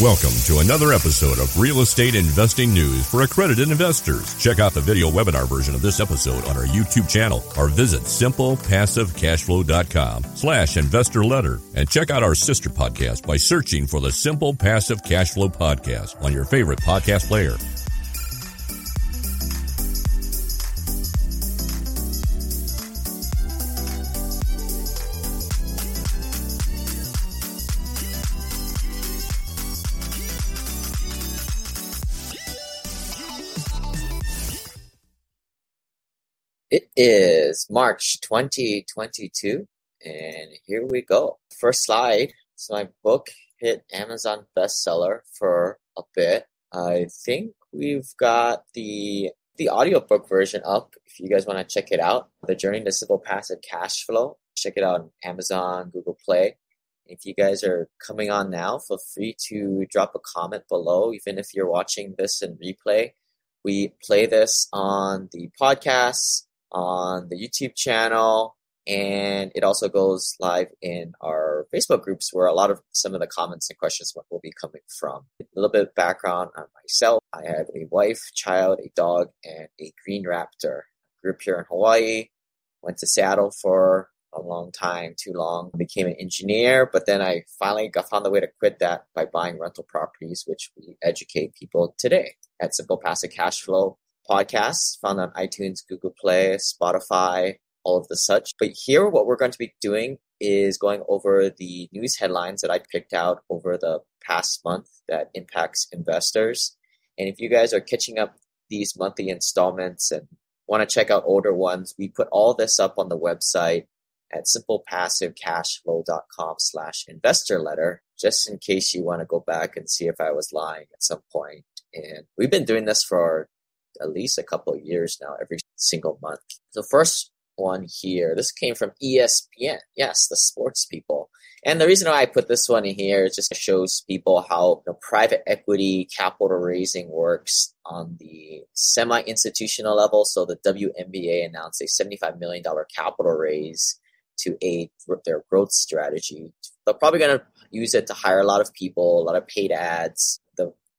Welcome to another episode of Real Estate Investing News for accredited investors. Check out the video webinar version of this episode on our YouTube channel or visit simplepassivecashflow.com slash investor letter and check out our sister podcast by searching for the Simple Passive Cashflow podcast on your favorite podcast player. Is March 2022, and here we go. First slide. So my book hit Amazon bestseller for a bit. I think we've got the the audiobook version up if you guys want to check it out. The Journey to Simple Passive Cash Flow. Check it out on Amazon, Google Play. If you guys are coming on now, feel free to drop a comment below, even if you're watching this in replay. We play this on the podcast on the YouTube channel, and it also goes live in our Facebook groups where a lot of some of the comments and questions will be coming from. A little bit of background on myself. I have a wife, child, a dog, and a green raptor. Grew up here in Hawaii, went to Seattle for a long time, too long. Became an engineer, but then I finally got found the way to quit that by buying rental properties, which we educate people today at Simple Passive Cash Flow podcasts found on iTunes, Google Play, Spotify, all of the such. But here, what we're going to be doing is going over the news headlines that I picked out over the past month that impacts investors. And if you guys are catching up these monthly installments and want to check out older ones, we put all this up on the website at simplepassivecashflow.com slash investor letter, just in case you want to go back and see if I was lying at some point. And we've been doing this for at least a couple of years now, every single month. The first one here, this came from ESPN. Yes, the sports people. And the reason why I put this one in here is just shows people how you know, private equity capital raising works on the semi-institutional level. So the WNBA announced a $75 million capital raise to aid their growth strategy. They're probably going to use it to hire a lot of people, a lot of paid ads.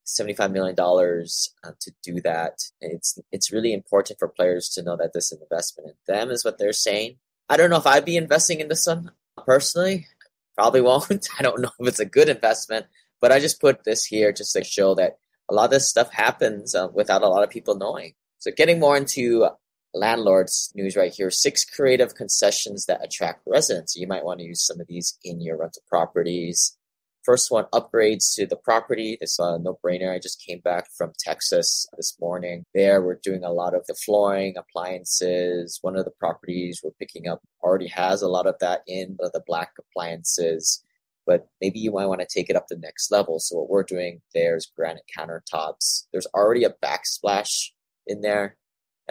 The $75 million uh, to do that. It's, it's really important for players to know that this investment in them is what they're saying. I don't know if I'd be investing in this one personally. Probably won't. I don't know if it's a good investment, but I just put this here just to show that a lot of this stuff happens uh, without a lot of people knowing. So getting more into landlords news right here six creative concessions that attract residents you might want to use some of these in your rental properties First one, upgrades to the property. It's a no-brainer. I just came back from Texas this morning. There, we're doing a lot of the flooring, appliances. One of the properties we're picking up already has a lot of that in the black appliances but maybe you might want to take it up the next level. So what we're doing there is granite countertops. There's already a backsplash in there.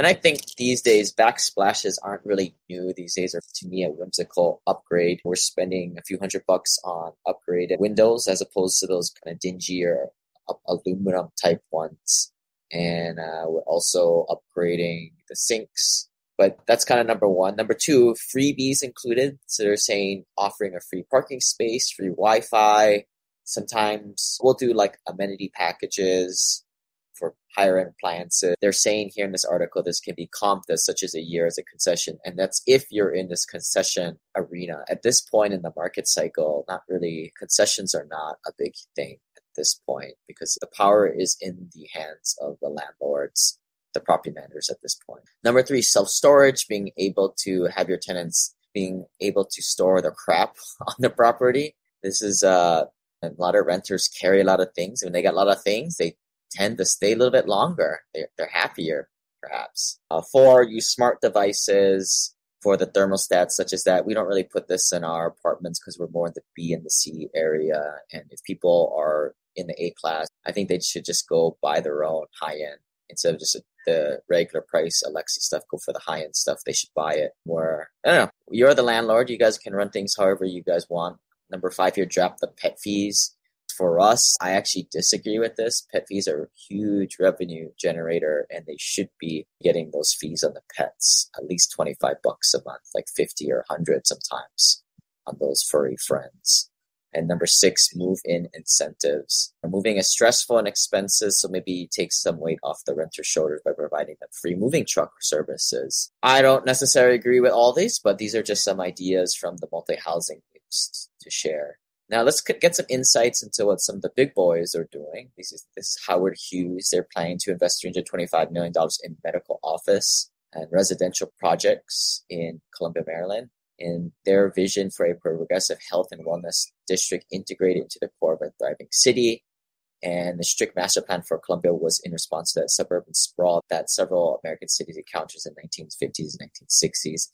And I think these days backsplashes aren't really new. These days are to me a whimsical upgrade. We're spending a few hundred bucks on upgraded windows as opposed to those kind of dingier aluminum type ones. And uh, we're also upgrading the sinks. But that's kind of number one. Number two, freebies included. So they're saying offering a free parking space, free Wi Fi. Sometimes we'll do like amenity packages higher end appliances. They're saying here in this article this can be comped as such as a year as a concession, and that's if you're in this concession arena. At this point in the market cycle, not really concessions are not a big thing at this point because the power is in the hands of the landlords. The property managers at this point. Number three, self storage, being able to have your tenants being able to store their crap on the property. This is uh, a lot of renters carry a lot of things. When they got a lot of things, they tend to stay a little bit longer. They're, they're happier, perhaps. Uh, four, use smart devices for the thermostats, such as that. We don't really put this in our apartments because we're more in the B and the C area. And if people are in the A class, I think they should just go buy their own high end instead of just the regular price Alexa stuff. Go for the high end stuff. They should buy it. Where I don't know. You're the landlord. You guys can run things however you guys want. Number five here, drop the pet fees for us, I actually disagree with this. Pet fees are a huge revenue generator and they should be getting those fees on the pets, at least 25 bucks a month, like 50 or 100 sometimes on those furry friends. And number six, move in incentives. Moving is stressful and expensive, so maybe take some weight off the renter's shoulders by providing them free moving truck services. I don't necessarily agree with all these, but these are just some ideas from the multi housing news to share. Now let's get some insights into what some of the big boys are doing. This is, this is Howard Hughes. They're planning to invest $325 million in medical office and residential projects in Columbia, Maryland. In their vision for a progressive health and wellness district integrated into the core of a thriving city. And the strict master plan for Columbia was in response to that suburban sprawl that several American cities encountered in the 1950s and 1960s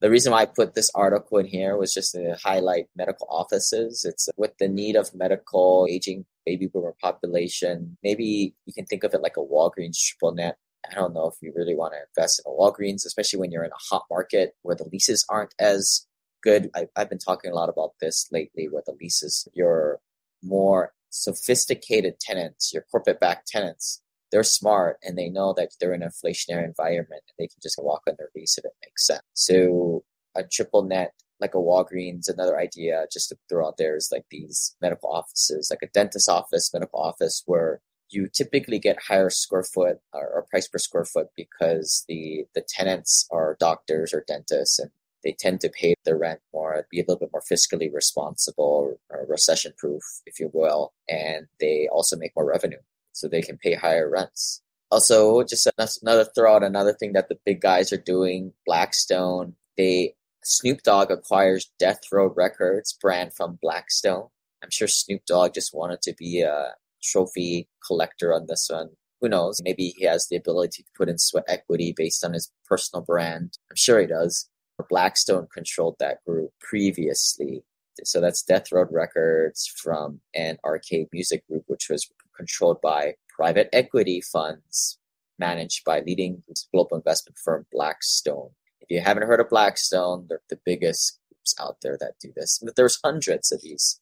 the reason why I put this article in here was just to highlight medical offices. It's with the need of medical aging baby boomer population. Maybe you can think of it like a Walgreens triple net. I don't know if you really want to invest in a Walgreens, especially when you're in a hot market where the leases aren't as good. I, I've been talking a lot about this lately where the leases, your more sophisticated tenants, your corporate backed tenants, they're smart and they know that they're in an inflationary environment and they can just walk on their lease if it makes sense. So a triple net like a Walgreens, another idea just to throw out there is like these medical offices, like a dentist office, medical office where you typically get higher square foot or, price per square foot because the the tenants are doctors or dentists and they tend to pay their rent more, be a little bit more fiscally responsible or recession proof, if you will, and they also make more revenue so they can pay higher rents. Also, just another throw out another thing that the big guys are doing. Blackstone, they Snoop Dogg acquires Death Row Records brand from Blackstone. I'm sure Snoop Dogg just wanted to be a trophy collector on this one. Who knows? Maybe he has the ability to put in sweat equity based on his personal brand. I'm sure he does. Blackstone controlled that group previously. So that's Death Row Records from MNRK Music Group, which was controlled by private equity funds managed by leading global investment firm Blackstone. If you haven't heard of Blackstone, they're the biggest groups out there that do this. But there's hundreds of these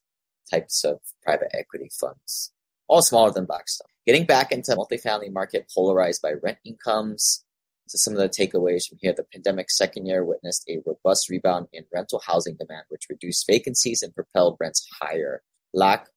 types of private equity funds, all smaller than Blackstone. Getting back into multifamily market polarized by rent incomes. So some of the takeaways from here, the pandemic second year witnessed a robust rebound in rental housing demand, which reduced vacancies and propelled rents higher. Lack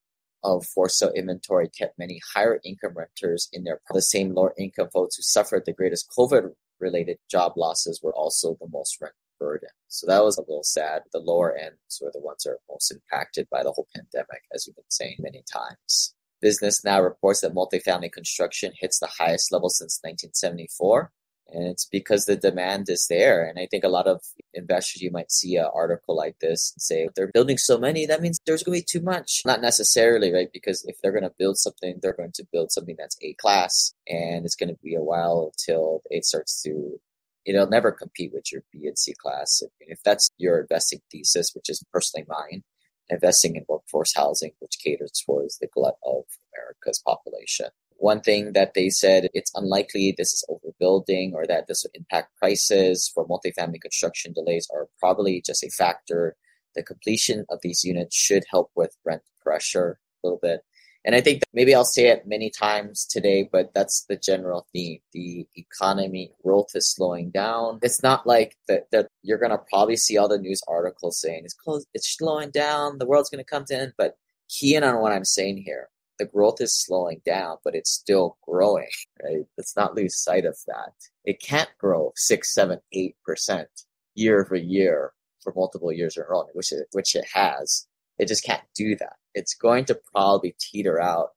of for sale inventory kept many higher income renters in their the same lower income folks who suffered the greatest COVID related job losses were also the most rent burdened. So that was a little sad. The lower ends were the ones that are most impacted by the whole pandemic, as we've been saying many times. Business now reports that multifamily construction hits the highest level since 1974 and it's because the demand is there. And I think a lot of investors, you might see an article like this and say, they're building so many, that means there's going to be too much. Not necessarily, right? Because if they're going to build something, they're going to build something that's A class, and it's going to be a while till it starts to. It'll never compete with your B and C class. If that's your investing thesis, which is personally mine, investing in workforce housing, which caters towards the glut of America's population. One thing that they said it's unlikely this is overbuilding or that this would impact prices for multifamily construction delays are probably just a factor. The completion of these units should help with rent pressure a little bit. And I think maybe I'll say it many times today, but that's the general theme. The economy growth is slowing down. It's not like that, that you're going to probably see all the news articles saying it's close, it's slowing down, the world's going to come to an end, but key in on what I'm saying here the growth is slowing down, but it's still growing, right? Let's not lose sight of that. It can't grow six, seven, eight percent year over year for multiple years in a row, which it, which it has. It just can't do that. It's going to probably teeter out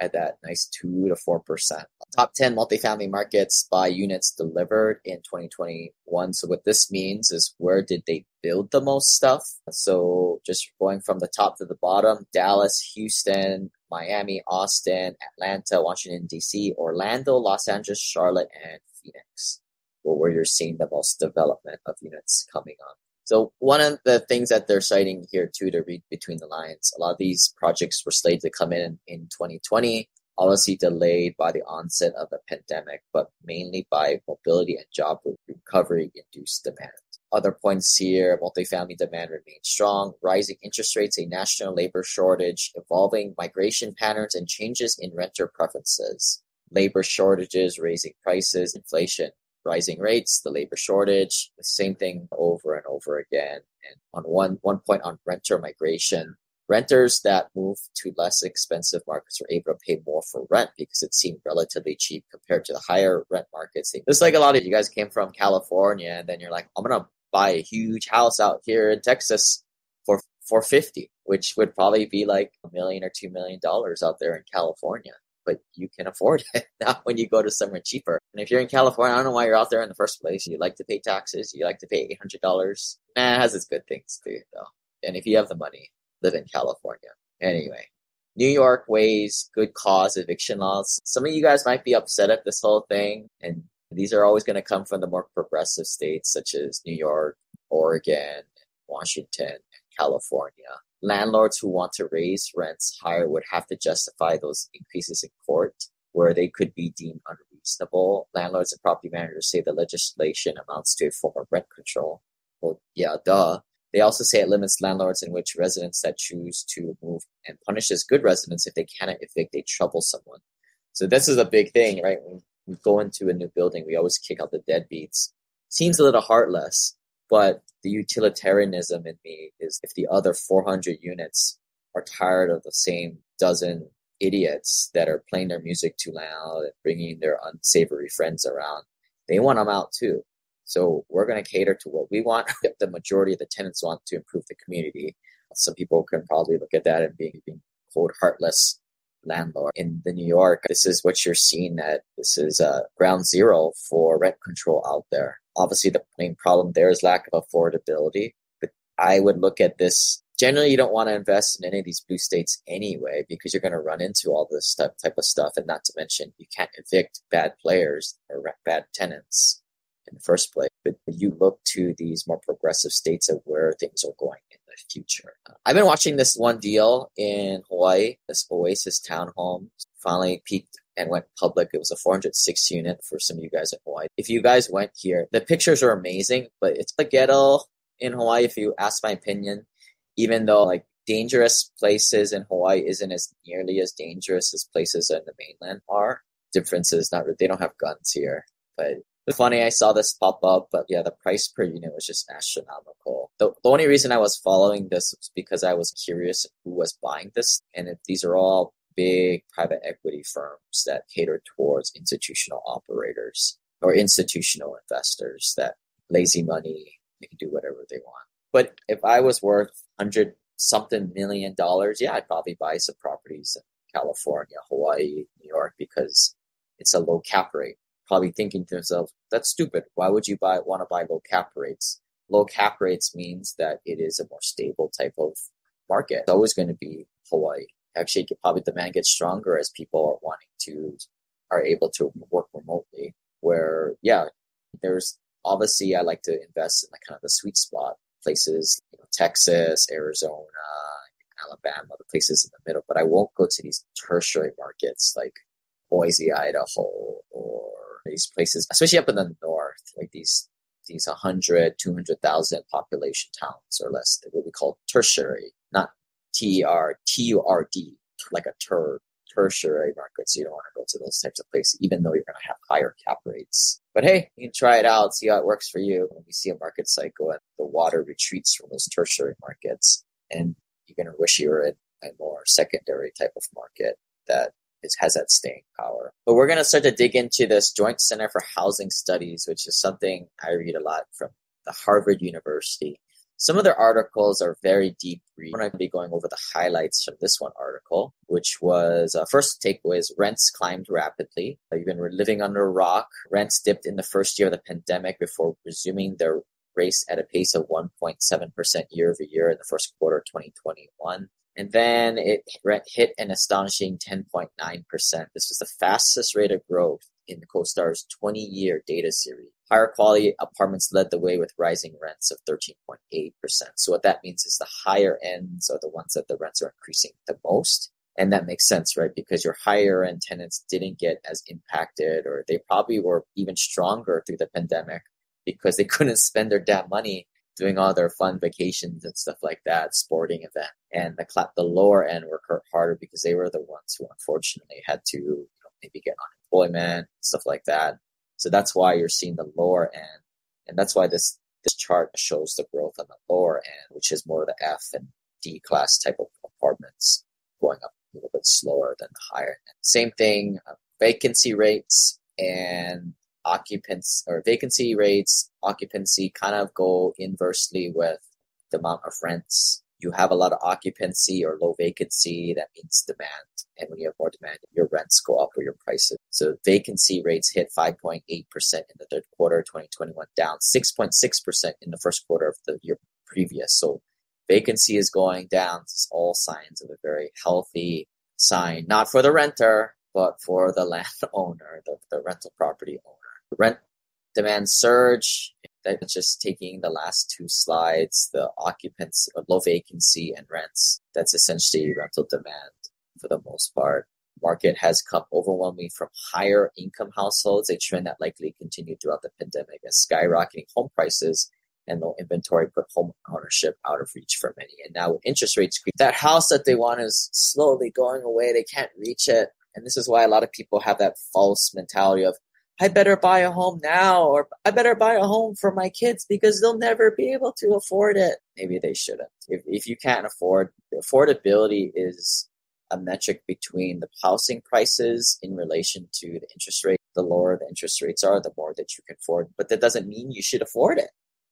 at that nice two to four percent. Top ten multifamily markets by units delivered in 2021. So what this means is where did they build the most stuff? So just going from the top to the bottom, Dallas, Houston, Miami, Austin, Atlanta, Washington, D.C., Orlando, Los Angeles, Charlotte, and Phoenix, where you're seeing the most development of units coming on. So one of the things that they're citing here too to read between the lines, a lot of these projects were slated to come in in 2020, obviously delayed by the onset of the pandemic, but mainly by mobility and job recovery induced demand. Other points here, multifamily demand remains strong, rising interest rates, a national labor shortage, evolving migration patterns, and changes in renter preferences. Labor shortages, raising prices, inflation, rising rates, the labor shortage, the same thing over and over again. And on one, one point on renter migration, Renters that move to less expensive markets are able to pay more for rent because it seemed relatively cheap compared to the higher rent markets. It's like a lot of you guys came from California and then you're like, I'm gonna buy a huge house out here in Texas for for fifty, which would probably be like a million or two million dollars out there in California. But you can afford it now when you go to somewhere cheaper. And if you're in California, I don't know why you're out there in the first place. You like to pay taxes, you like to pay eight hundred dollars. Nah, it has its good things too, though. And if you have the money, live in California. Anyway, New York weighs good cause eviction laws. Some of you guys might be upset at this whole thing, and these are always going to come from the more progressive states such as New York, Oregon, Washington, and California. Landlords who want to raise rents higher would have to justify those increases in court, where they could be deemed unreasonable. Landlords and property managers say the legislation amounts to a form of rent control. Well, yeah, duh. They also say it limits landlords in which residents that choose to move and punishes good residents if they cannot evict a troublesome one. So this is a big thing, right? We go into a new building, we always kick out the deadbeats. Seems a little heartless, but the utilitarianism in me is if the other 400 units are tired of the same dozen idiots that are playing their music too loud and bringing their unsavory friends around, they want them out too. So we're going to cater to what we want. the majority of the tenants want to improve the community. Some people can probably look at that and being, being cold, heartless landlord. In the New York, this is what you're seeing that this is uh, ground zero for rent control out there. Obviously, the main problem there is lack of affordability. But I would look at this. Generally, you don't want to invest in any of these blue states anyway because you're going to run into all this type, type of stuff. And not to mention, you can't evict bad players or bad tenants in the first place. But you look to these more progressive states of where things are going in the future. I've been watching this one deal in Hawaii, this Oasis townhome finally peaked and went public. It was a 406 unit for some of you guys in Hawaii. If you guys went here, the pictures are amazing, but it's a ghetto in Hawaii. If you ask my opinion, even though like dangerous places in Hawaii isn't as nearly as dangerous as places in the mainland are. Differences, not they don't have guns here, but funny, I saw this pop up, but yeah, the price per unit was just astronomical. The, the only reason I was following this was because I was curious who was buying this, and if these are all big private equity firms that cater towards institutional operators or institutional investors that lazy money, they can do whatever they want. But if I was worth hundred something million dollars, yeah, I'd probably buy some properties in California, Hawaii, New York because it's a low cap rate probably thinking to themselves, that's stupid. Why would you buy want to buy low cap rates? Low cap rates means that it is a more stable type of market. It's always going to be Hawaii. Actually, probably demand gets stronger as people are wanting to are able to work remotely. Where yeah, there's obviously I like to invest in the kind of the sweet spot places, you know, Texas, Arizona, Alabama, the places in the middle. But I won't go to these tertiary markets like Boise, Idaho, or these places, especially up in the north, like these these 100, 200,000 population towns or less, will be called tertiary, not T-E-R, T-U-R-D, like a ter, tertiary market. So you don't want to go to those types of places, even though you're going to have higher cap rates. But hey, you can try it out, see how it works for you. When you see a market cycle and the water retreats from those tertiary markets, and you're going to wish you were in a more secondary type of market that it has that staying power. But we're going to start to dig into this Joint Center for Housing Studies, which is something I read a lot from the Harvard University. Some of their articles are very deep read. I'm going to be going over the highlights from this one article, which was uh, first takeaway is rents climbed rapidly. You've been living under a rock. Rents dipped in the first year of the pandemic before resuming their race at a pace of 1.7% year over year in the first quarter of 2021 and then it hit an astonishing 10.9%. This was the fastest rate of growth in the CoStar's 20 year data series. Higher quality apartments led the way with rising rents of 13.8%. So, what that means is the higher ends are the ones that the rents are increasing the most. And that makes sense, right? Because your higher end tenants didn't get as impacted, or they probably were even stronger through the pandemic because they couldn't spend their damn money doing all their fun vacations and stuff like that, sporting event. And the cl- the lower end were hurt harder because they were the ones who unfortunately had to you know, maybe get unemployment, stuff like that. So that's why you're seeing the lower end, and that's why this this chart shows the growth on the lower end, which is more the F and D class type of apartments going up a little bit slower than the higher end. Same thing, uh, vacancy rates and occupancy or vacancy rates, occupancy kind of go inversely with the amount of rents. You have a lot of occupancy or low vacancy, that means demand. And when you have more demand, your rents go up or your prices. So vacancy rates hit 5.8% in the third quarter of 2021, down 6.6% in the first quarter of the year previous. So vacancy is going down. It's all signs of a very healthy sign, not for the renter, but for the landowner, the, the rental property owner. Rent demand surge. That's just taking the last two slides, the occupancy, uh, low vacancy, and rents. That's essentially rental demand for the most part. Market has come overwhelmingly from higher income households, a trend that likely continued throughout the pandemic as skyrocketing home prices and low inventory put home ownership out of reach for many. And now interest rates, creep that house that they want is slowly going away. They can't reach it. And this is why a lot of people have that false mentality of, I better buy a home now, or I better buy a home for my kids because they'll never be able to afford it. Maybe they shouldn't. If, if you can't afford, affordability is a metric between the housing prices in relation to the interest rate. The lower the interest rates are, the more that you can afford. But that doesn't mean you should afford it,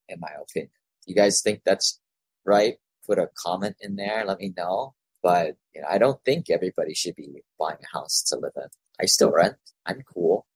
in my opinion. You guys think that's right? Put a comment in there. Let me know. But you know, I don't think everybody should be buying a house to live in. I still rent. I'm cool.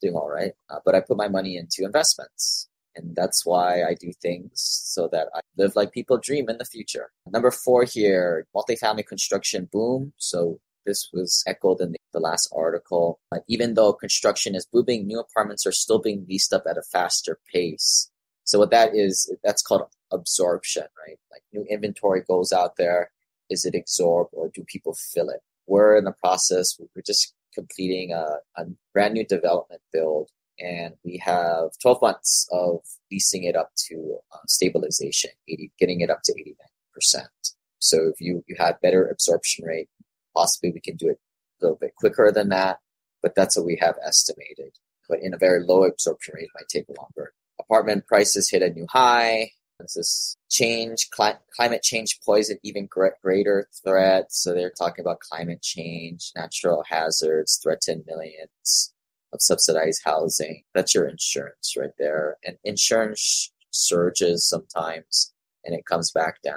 Doing all right. Uh, but I put my money into investments. And that's why I do things so that I live like people dream in the future. Number four here, multifamily construction boom. So this was echoed in the, last article. Even though construction is booming, new apartments are still being leased up at a faster pace. So what that is, that's called absorption, right? Like new inventory goes out there. Is it absorbed or do people fill it? We're in the process. We're just completing a, a brand new development build and we have 12 months of leasing it up to uh, stabilization, 80, getting it up to 89%. So if you, you had better absorption rate, possibly we can do it a little bit quicker than that, but that's what we have estimated. But in a very low absorption rate, it might take longer. Apartment prices hit a new high. This is change, cli- climate change poses an even greater threat. So they're talking about climate change, natural hazards threaten millions of subsidized housing. That's your insurance right there. And insurance surges sometimes and it comes back down,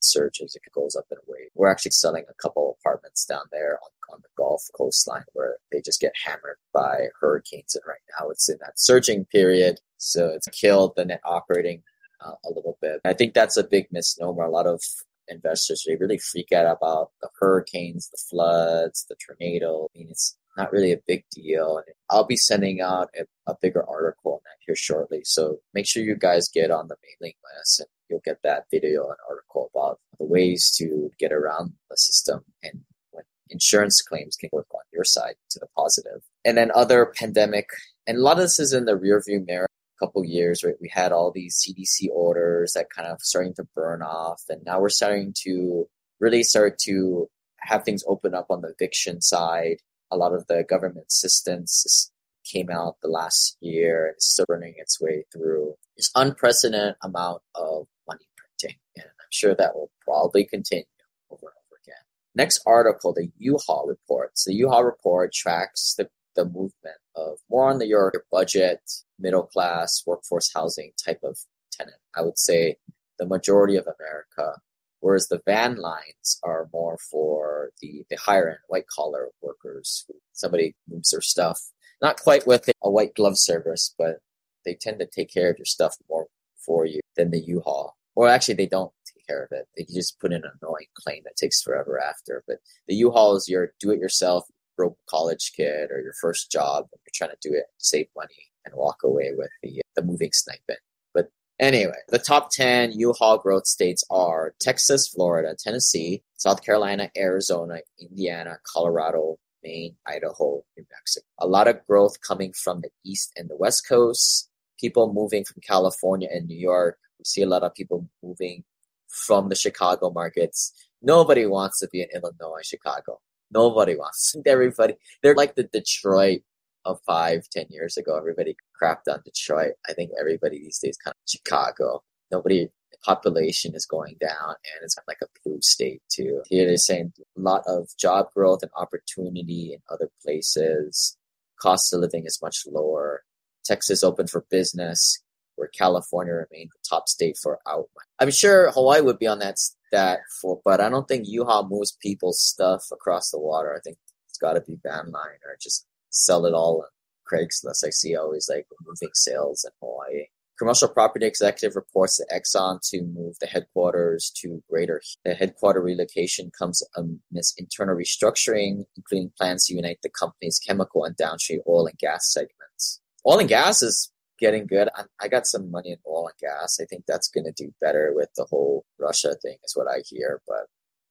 surges, it goes up in a wave. We're actually selling a couple apartments down there on, on the Gulf coastline where they just get hammered by hurricanes. And right now it's in that surging period. So it's killed the net operating uh, a little bit. I think that's a big misnomer. A lot of investors, they really freak out about the hurricanes, the floods, the tornado. I mean, it's not really a big deal. I'll be sending out a, a, bigger article on that here shortly. So make sure you guys get on the mailing list and you'll get that video and article about the ways to get around the system and when insurance claims can work on your side to the positive. And then other pandemic, and a lot of this is in the rearview mirror. Couple years, right? We had all these CDC orders that kind of starting to burn off, and now we're starting to really start to have things open up on the eviction side a lot of the government assistance came out the last year and is still running its way through this unprecedented amount of money printing. And I'm sure that will probably continue over and over again. Next article, the U-Haul report. So the U-Haul report tracks the, the movement of more on the your budget, middle class, workforce housing type of tenant. I would say the majority of America whereas the van lines are more for the, the higher end white collar workers. Somebody moves their stuff, not quite with a white glove service, but they tend to take care of your stuff more for you than the U-Haul. Or actually, they don't take care of it. They just put in an annoying claim that takes forever after. But the U-Haul is your do-it-yourself broke college kid or your first job. And you're trying to do it, save money, and walk away with the uh, the moving stipend. But anyway, the top 10 U-Haul growth states are Texas, Florida, Tennessee, South Carolina, Arizona, Indiana, Colorado, Maine, Idaho, New Mexico. A lot of growth coming from the East and the West Coast. People moving from California and New York. We see a lot of people moving from the Chicago markets. Nobody wants to be in Illinois, Chicago. Nobody wants. Everybody, they're like the Detroit of five, ten years ago. Everybody crapped on Detroit. I think everybody these days kind of Chicago. Nobody population is going down and it's like a blue state too. Here they're saying a lot of job growth and opportunity in other places. Cost of living is much lower. Texas open for business, where California remained the top state for out. I'm sure Hawaii would be on that that for, but I don't think U-Haul moves people's stuff across the water. I think it's got to be van line or just sell it all on Craigslist. I see always like moving sales in Hawaii. Commercial Property Executive reports that Exxon to move the headquarters to greater. The headquarter relocation comes amidst internal restructuring, including plans to unite the company's chemical and downstream oil and gas segments. Oil and gas is getting good. I, I got some money in oil and gas. I think that's going to do better with the whole Russia thing, is what I hear. But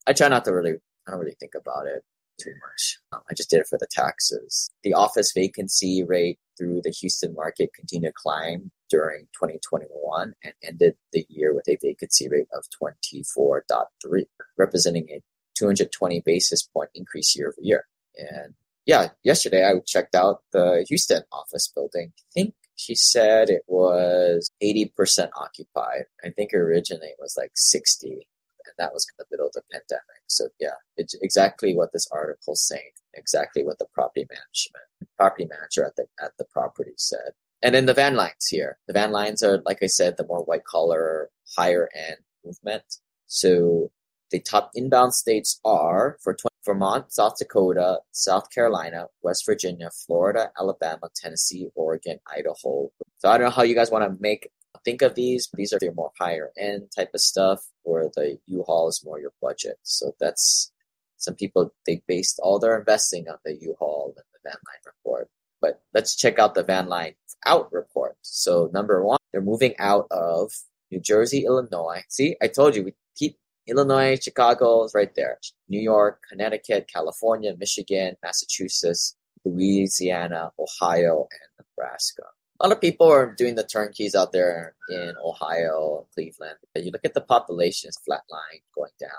I try not to really, I don't really think about it too much. Um, I just did it for the taxes. The office vacancy rate through the Houston market continued to climb during 2021 and ended the year with a vacancy rate of 24.3, representing a 220 basis point increase year over year. And yeah, yesterday I checked out the Houston office building. I think she said it was 80% occupied. I think originally it was like 60, and that was in the middle of the pandemic. So yeah, it's exactly what this article is saying, exactly what the property management property manager at the at the property said. And then the van lines here. The van lines are, like I said, the more white collar, higher end movement. So the top inbound states are for 20, Vermont, South Dakota, South Carolina, West Virginia, Florida, Alabama, Tennessee, Oregon, Idaho. So I don't know how you guys want to make think of these. These are your more higher end type of stuff, where the U-Haul is more your budget. So that's some people they based all their investing on the U-Haul and the van line report. But let's check out the van line out report. So number one, they're moving out of New Jersey, Illinois. See, I told you we keep Illinois, Chicago is right there. New York, Connecticut, California, Michigan, Massachusetts, Louisiana, Ohio, and Nebraska. A lot of people are doing the turnkeys out there in Ohio, Cleveland. You look at the population, it's flatline going down.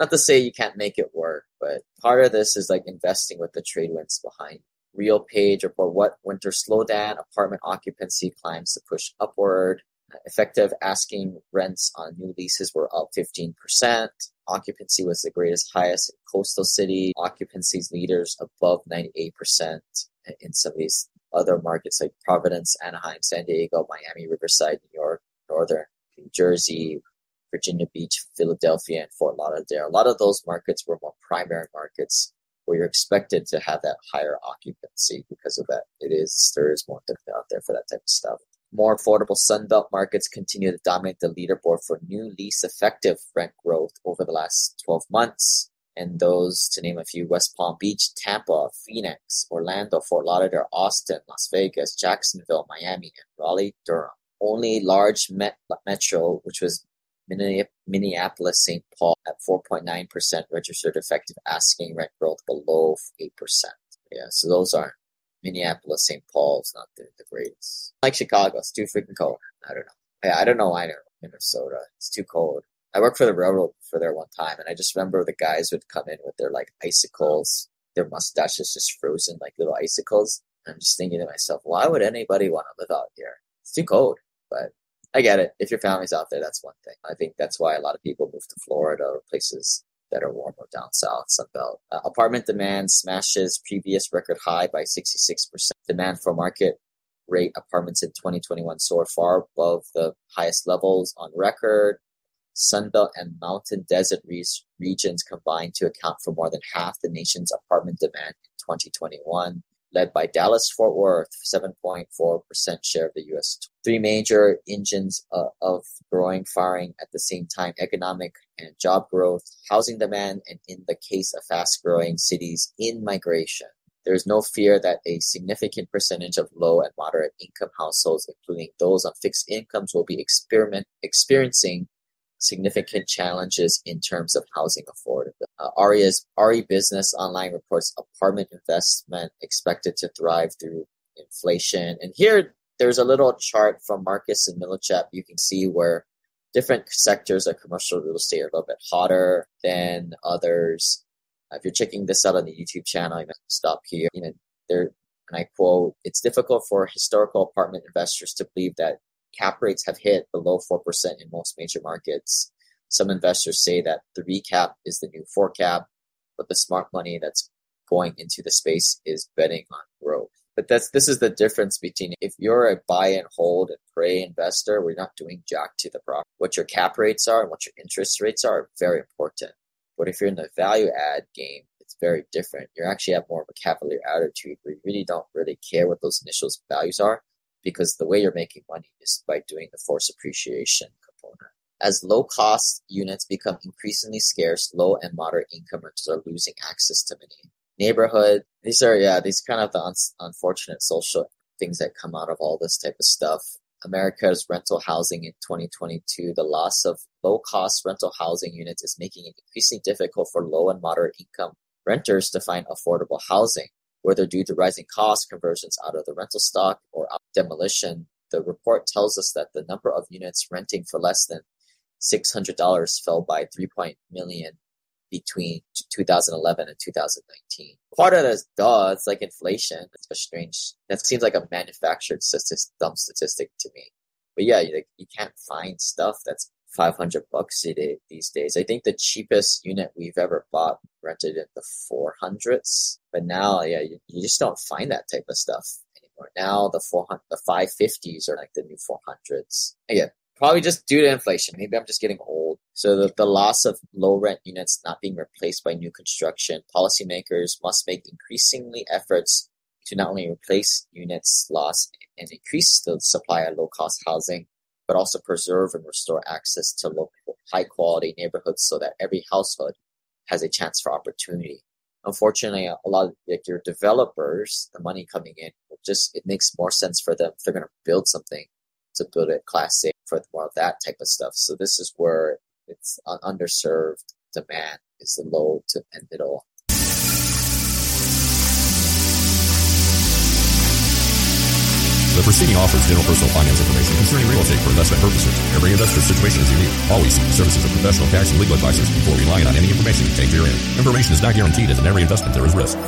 Not to say you can't make it work, but part of this is like investing with the trade winds behind RealPage report what winter slowdown, apartment occupancy climbs to push upward. Effective asking rents on new leases were up 15%. Occupancy was the greatest highest in coastal city. Occupancies leaders above 98% in some of these other markets like Providence, Anaheim, San Diego, Miami, Riverside, New York, Northern New Jersey, Virginia Beach, Philadelphia, and Fort Lauderdale. A lot of those markets were more primary markets where you're expected to have that higher occupancy because of that. It is there is more demand out there for that type of stuff. More affordable Sunbelt markets continue to dominate the leaderboard for new lease effective rent growth over the last 12 months. And those, to name a few, West Palm Beach, Tampa, Phoenix, Orlando, Fort Lauderdale, Austin, Las Vegas, Jacksonville, Miami, and Raleigh, Durham. Only large met- metro, which was Minneapolis, St. Paul at 4.9% registered effective asking rent growth below 8%. Yeah, so those aren't Minneapolis, St. Paul's not the, the greatest. Like Chicago, it's too freaking cold. I don't know. Yeah, I don't know why I know Minnesota. It's too cold. I worked for the railroad for there one time, and I just remember the guys would come in with their like icicles, their mustaches just frozen like little icicles. I'm just thinking to myself, why would anybody want to live out here? It's too cold. But I get it. If your family's out there, that's one thing. I think that's why a lot of people move to Florida or places that are warmer down south, Sunbelt. Uh, apartment demand smashes previous record high by 66%. Demand for market rate apartments in 2021 soared far above the highest levels on record. Sunbelt and mountain desert re- regions combined to account for more than half the nation's apartment demand in 2021 led by Dallas Fort Worth, 7.4% share of the U.S. Three major engines uh, of growing firing at the same time economic and job growth, housing demand, and in the case of fast growing cities, in migration. There is no fear that a significant percentage of low and moderate income households, including those on fixed incomes, will be experiment, experiencing significant challenges in terms of housing affordability. Uh, RE's RE Business Online reports apartment investment expected to thrive through inflation. And here there's a little chart from Marcus and Millichap. You can see where different sectors of commercial real estate are a little bit hotter than others. Uh, if you're checking this out on the YouTube channel, you might stop here. You know, there, and I quote, it's difficult for historical apartment investors to believe that cap rates have hit below 4% in most major markets. Some investors say that the recap is the new four cap, but the smart money that's going into the space is betting on growth. But that's this is the difference between if you're a buy and hold and pray investor, we're not doing jack to the property. What your cap rates are and what your interest rates are, are very important. But if you're in the value add game, it's very different. You actually have more of a cavalier attitude where you really don't really care what those initial values are because the way you're making money is by doing the force appreciation component. As low cost units become increasingly scarce, low and moderate income renters are losing access to many neighborhood. These are, yeah, these kind of the un- unfortunate social things that come out of all this type of stuff. America's rental housing in 2022, the loss of low cost rental housing units is making it increasingly difficult for low and moderate income renters to find affordable housing, whether due to rising costs, conversions out of the rental stock, or demolition. The report tells us that the number of units renting for less than $600 fell by 3 million between 2011 and 2019. Part of that is duh, it's like inflation. It's a strange, that seems like a manufactured statistic, dumb statistic to me. But yeah, you, like, you can't find stuff that's 500 bucks a day these days. I think the cheapest unit we've ever bought rented in the 400s. But now, yeah, you, you just don't find that type of stuff anymore. Now the 400, the 550s are like the new 400s. Again, probably just due to inflation. Maybe I'm just getting old. So the, the loss of low rent units not being replaced by new construction, policymakers must make increasingly efforts to not only replace units lost and increase the supply of low cost housing, but also preserve and restore access to local, high quality neighborhoods so that every household has a chance for opportunity. Unfortunately, a lot of like your developers, the money coming in, just it makes more sense for them if they're going to build something to build it class A for more of that type of stuff. So this is where it's an underserved demand is the low to end it all. The proceeding offers general personal finance information concerning real estate for investment purposes. Every investor's situation is unique. Always seek the services of professional tax and legal advisors before relying on any information contained herein. Information is not guaranteed, as in every investment there is risk.